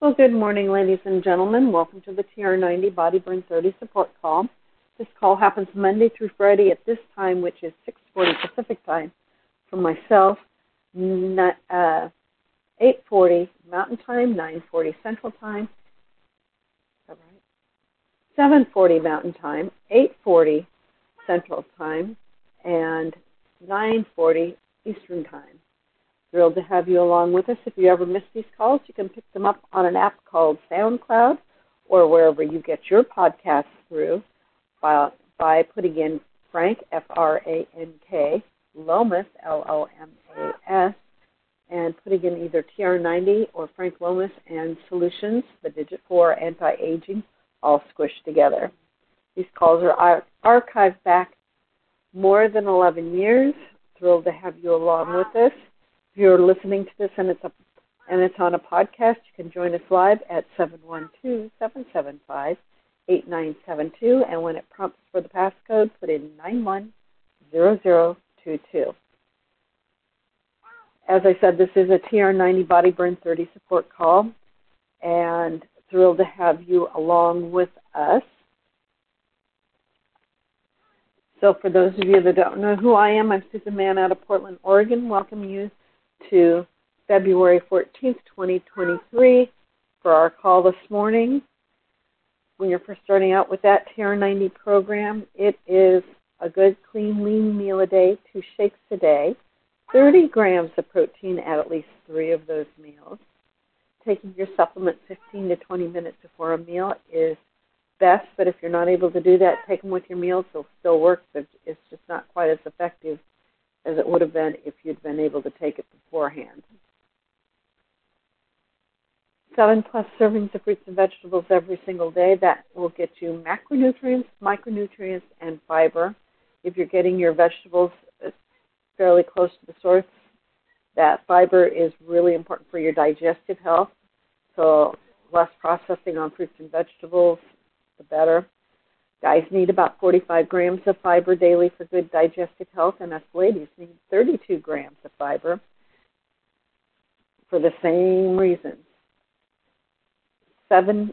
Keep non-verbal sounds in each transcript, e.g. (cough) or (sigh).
Well, good morning, ladies and gentlemen. Welcome to the TR90 Body Burn 30 support call. This call happens Monday through Friday at this time, which is 6:40 Pacific time, for myself, uh, 8:40 Mountain Time, 9:40 Central Time. Is 7:40 Mountain Time, 8:40 Central Time, and 9:40 Eastern Time. Thrilled to have you along with us. If you ever miss these calls, you can pick them up on an app called SoundCloud or wherever you get your podcasts through by, by putting in Frank, F R A N K, Lomas, L O M A S, and putting in either TR90 or Frank Lomas and Solutions, the digit 4 anti aging, all squished together. These calls are archived back more than 11 years. Thrilled to have you along with us you're listening to this and it's a and it's on a podcast, you can join us live at 712-775-8972 and when it prompts for the passcode, put in 910022. As I said, this is a TR90 Body Burn 30 support call and thrilled to have you along with us. So for those of you that don't know who I am, I'm Susan Mann out of Portland, Oregon. Welcome you to February 14th, 2023 for our call this morning. When you're first starting out with that TR90 program, it is a good, clean, lean meal a day, two shakes a day, 30 grams of protein at at least three of those meals. Taking your supplement 15 to 20 minutes before a meal is best, but if you're not able to do that, take them with your meals. They'll still work, but it's just not quite as effective as it would have been if you'd been able to take it beforehand. Seven plus servings of fruits and vegetables every single day. That will get you macronutrients, micronutrients, and fiber. If you're getting your vegetables uh, fairly close to the source, that fiber is really important for your digestive health. So, less processing on fruits and vegetables, the better. Guys need about 45 grams of fiber daily for good digestive health, and us ladies need 32 grams of fiber for the same reasons. Seven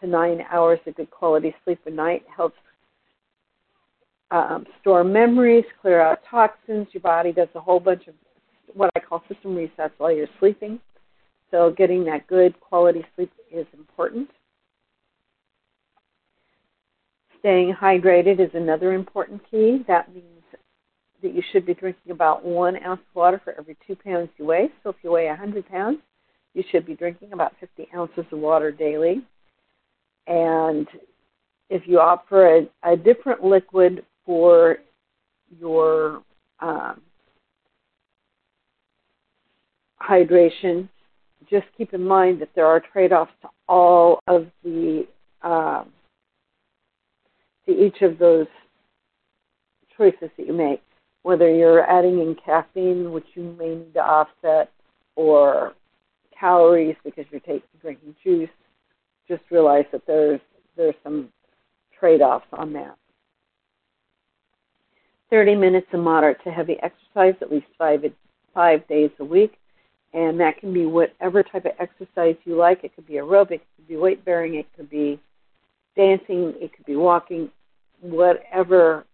to nine hours of good quality sleep a night helps um, store memories, clear out toxins. Your body does a whole bunch of what I call system resets while you're sleeping. So, getting that good quality sleep is important. Staying hydrated is another important key. That means that you should be drinking about one ounce of water for every two pounds you weigh. So if you weigh 100 pounds, you should be drinking about 50 ounces of water daily. And if you opt for a, a different liquid for your um, hydration, just keep in mind that there are trade-offs to all of the um, to each of those choices that you make, whether you're adding in caffeine, which you may need to offset, or calories because you're taking, drinking juice. Just realize that there's there's some trade-offs on that. 30 minutes of moderate to heavy exercise, at least five five days a week, and that can be whatever type of exercise you like. It could be aerobic, it could be weight bearing, it could be dancing, it could be walking, whatever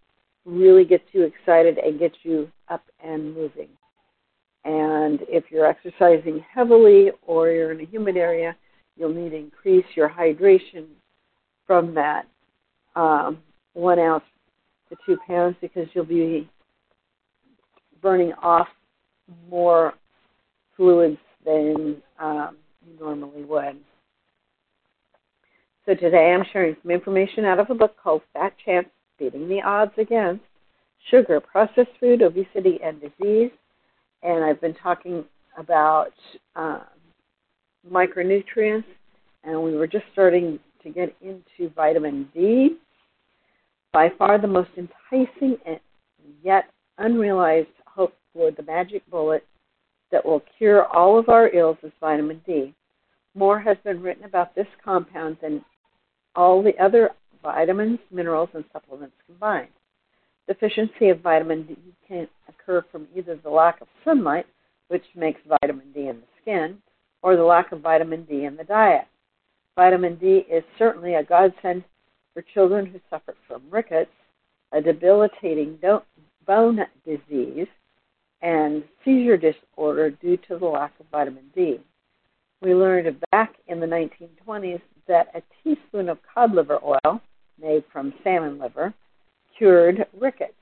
really gets you excited and gets you up and moving. And if you're exercising heavily or you're in a humid area, you'll need to increase your hydration from that um, one ounce to two pounds because you'll be burning off more fluids than um, you normally would. So today I'm sharing some information out of a book called Fat Chance Beating the Odds Against Sugar, Processed Food, Obesity, and Disease. And I've been talking about um, micronutrients, and we were just starting to get into vitamin D. By far the most enticing and yet unrealized hope for the magic bullet that will cure all of our ills is vitamin D. More has been written about this compound than all the other vitamins, minerals, and supplements combined. Deficiency of vitamin D can occur from either the lack of sunlight, which makes vitamin D in the skin, or the lack of vitamin D in the diet. Vitamin D is certainly a godsend for children who suffer from rickets, a debilitating bone disease, and seizure disorder due to the lack of vitamin D. We learned back in the 1920s that a teaspoon of cod liver oil, made from salmon liver, cured rickets,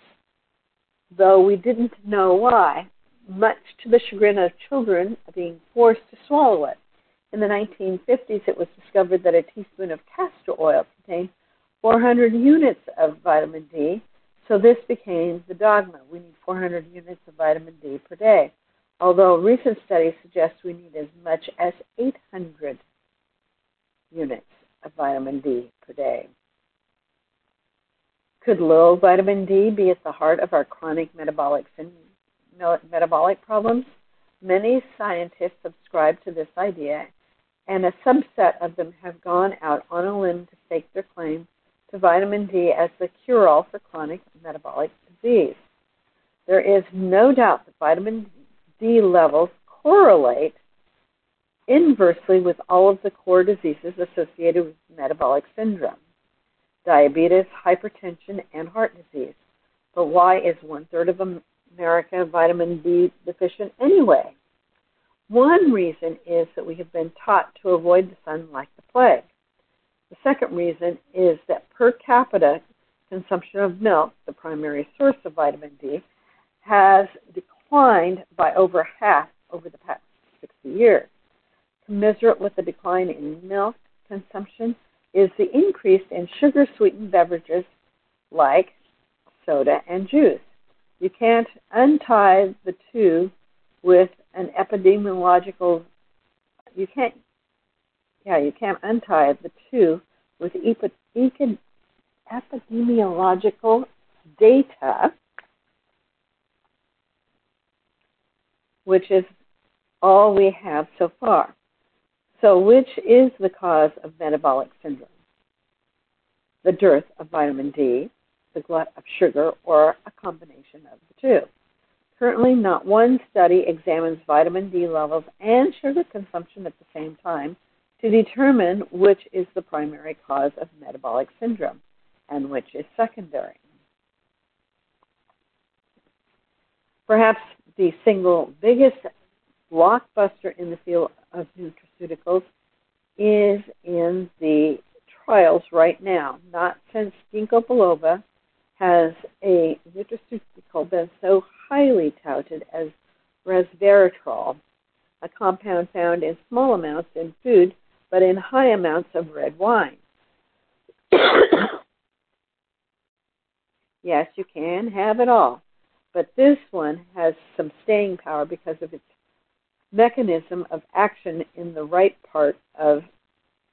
though we didn't know why, much to the chagrin of children being forced to swallow it. In the 1950s, it was discovered that a teaspoon of castor oil contained 400 units of vitamin D, so this became the dogma. We need 400 units of vitamin D per day, although recent studies suggest we need as much as 800 units of vitamin D per day. Could low vitamin D be at the heart of our chronic metabolic metabolic problems? Many scientists subscribe to this idea, and a subset of them have gone out on a limb to stake their claim to vitamin D as the cure all for chronic metabolic disease. There is no doubt that vitamin D levels correlate inversely with all of the core diseases associated with metabolic syndrome diabetes, hypertension, and heart disease. But why is one third of America vitamin D deficient anyway? One reason is that we have been taught to avoid the sun like the plague. The second reason is that per capita consumption of milk, the primary source of vitamin D, has declined by over half over the past 60 years. Commensurate with the decline in milk consumption is the increase in sugar sweetened beverages like soda and juice. You can't untie the two with an epidemiological you can't yeah, you can't untie the two with epidemiological data, which is all we have so far. So, which is the cause of metabolic syndrome? The dearth of vitamin D, the glut of sugar, or a combination of the two. Currently, not one study examines vitamin D levels and sugar consumption at the same time to determine which is the primary cause of metabolic syndrome and which is secondary. Perhaps the single biggest blockbuster in the field of nutraceuticals is in the trials right now. Not since ginkgo biloba has a nutraceutical been so highly touted as resveratrol, a compound found in small amounts in food but in high amounts of red wine. (coughs) yes, you can have it all, but this one has some staying power because of its mechanism of action in the right part of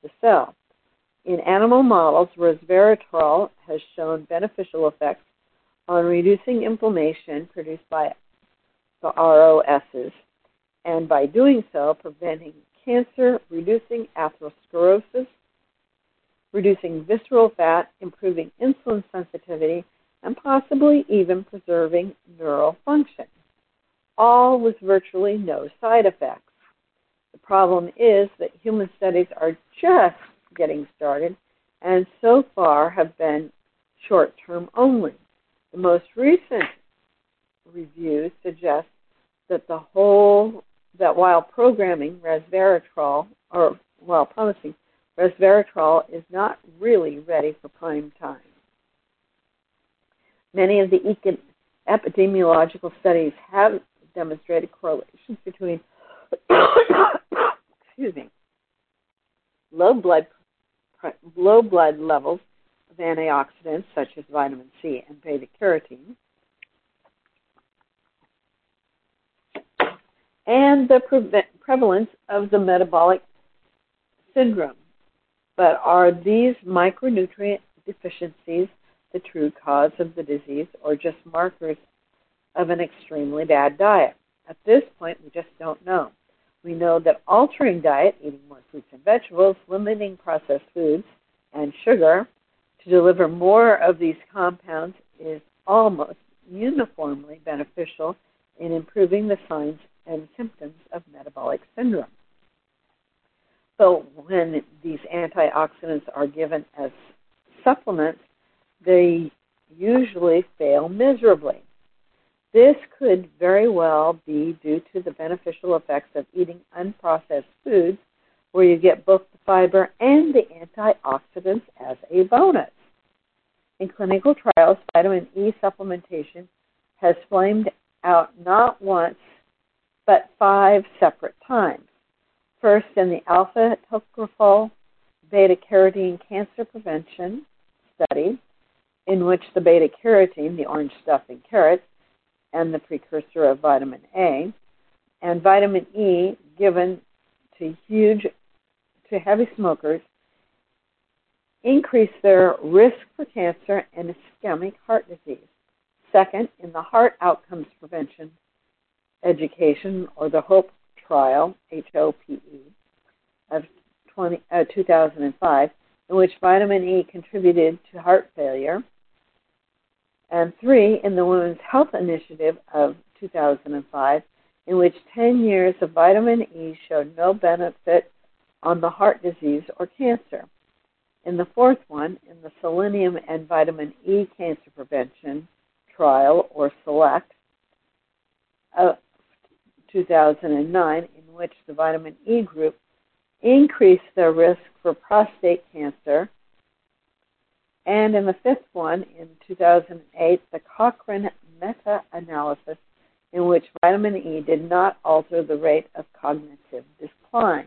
the cell. In animal models, resveratrol has shown beneficial effects on reducing inflammation produced by the ROSs, and by doing so, preventing cancer, reducing atherosclerosis, reducing visceral fat, improving insulin sensitivity, and possibly even preserving neural function all with virtually no side effects. The problem is that human studies are just getting started and so far have been short term only. The most recent review suggests that the whole that while programming resveratrol or while promising resveratrol is not really ready for prime time. Many of the epidemiological studies have demonstrated correlations between (coughs) excuse me low blood low blood levels of antioxidants such as vitamin C and beta carotene and the pre- prevalence of the metabolic syndrome. But are these micronutrient deficiencies the true cause of the disease or just markers of an extremely bad diet. At this point, we just don't know. We know that altering diet, eating more fruits and vegetables, limiting processed foods, and sugar to deliver more of these compounds is almost uniformly beneficial in improving the signs and symptoms of metabolic syndrome. So when these antioxidants are given as supplements, they usually fail miserably. This could very well be due to the beneficial effects of eating unprocessed foods, where you get both the fiber and the antioxidants as a bonus. In clinical trials, vitamin E supplementation has flamed out not once, but five separate times. First, in the alpha tocopherol beta carotene cancer prevention study, in which the beta carotene, the orange stuff in carrots, and the precursor of vitamin A, and vitamin E given to huge to heavy smokers increase their risk for cancer and ischemic heart disease. Second, in the heart outcomes prevention education or the HOPE trial, H-O-P-E, of 20, uh, 2005, in which vitamin E contributed to heart failure. And three, in the Women's Health Initiative of 2005, in which 10 years of vitamin E showed no benefit on the heart disease or cancer. In the fourth one, in the Selenium and Vitamin E Cancer Prevention Trial, or SELECT, of 2009, in which the vitamin E group increased their risk for prostate cancer. And in the fifth one, in 2008, the Cochrane meta analysis, in which vitamin E did not alter the rate of cognitive decline.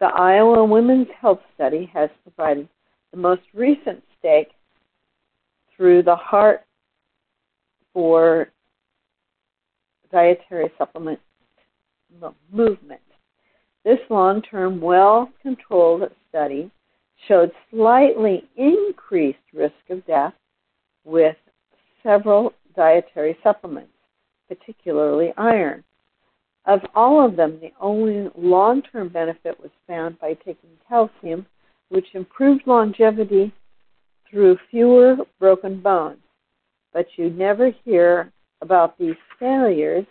The Iowa Women's Health Study has provided the most recent stake through the Heart for dietary supplement movement. This long term, well controlled study showed slightly increased risk of death with several dietary supplements, particularly iron. Of all of them, the only long term benefit was found by taking calcium, which improved longevity through fewer broken bones. But you never hear about these failures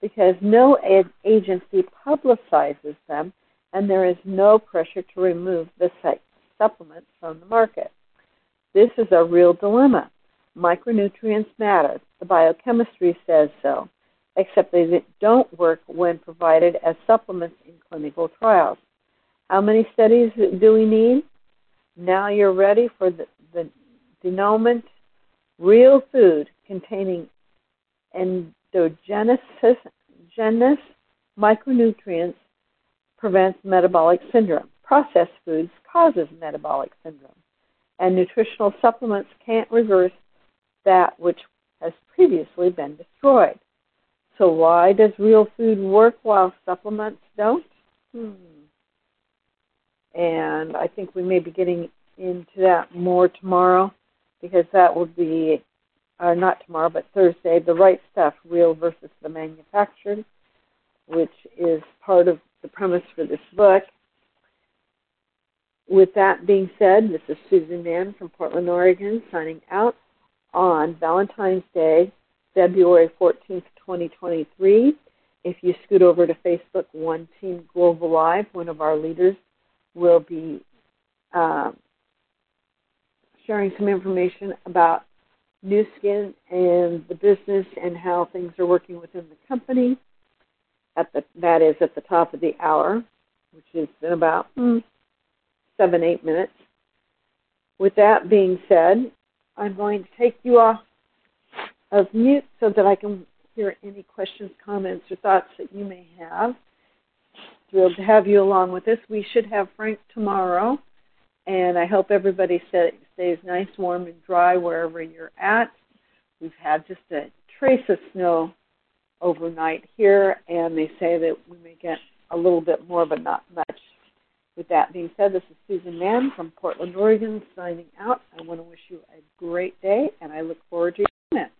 because no agency publicizes them and there is no pressure to remove the supplements from the market. This is a real dilemma. Micronutrients matter. The biochemistry says so, except they don't work when provided as supplements in clinical trials. How many studies do we need? Now you're ready for the, the denouement real food containing endogenous micronutrients prevents metabolic syndrome. Processed foods causes metabolic syndrome. And nutritional supplements can't reverse that which has previously been destroyed. So why does real food work while supplements don't? Hmm. And I think we may be getting into that more tomorrow because that will be uh, not tomorrow, but Thursday, the right stuff, real versus the manufactured, which is part of the premise for this book. With that being said, this is Susan Mann from Portland, Oregon, signing out on Valentine's Day, February 14th, 2023. If you scoot over to Facebook, One Team Global Live, one of our leaders will be uh, sharing some information about Nu Skin and the business and how things are working within the company. At the that is at the top of the hour, which is in about mm, seven eight minutes. With that being said, I'm going to take you off of mute so that I can hear any questions, comments, or thoughts that you may have. Thrilled to have you along with us. We should have Frank tomorrow, and I hope everybody stays nice, warm, and dry wherever you're at. We've had just a trace of snow overnight here, and they say that we may get a little bit more, but not much. With that being said, this is Susan Mann from Portland, Oregon, signing out. I want to wish you a great day, and I look forward to your comments.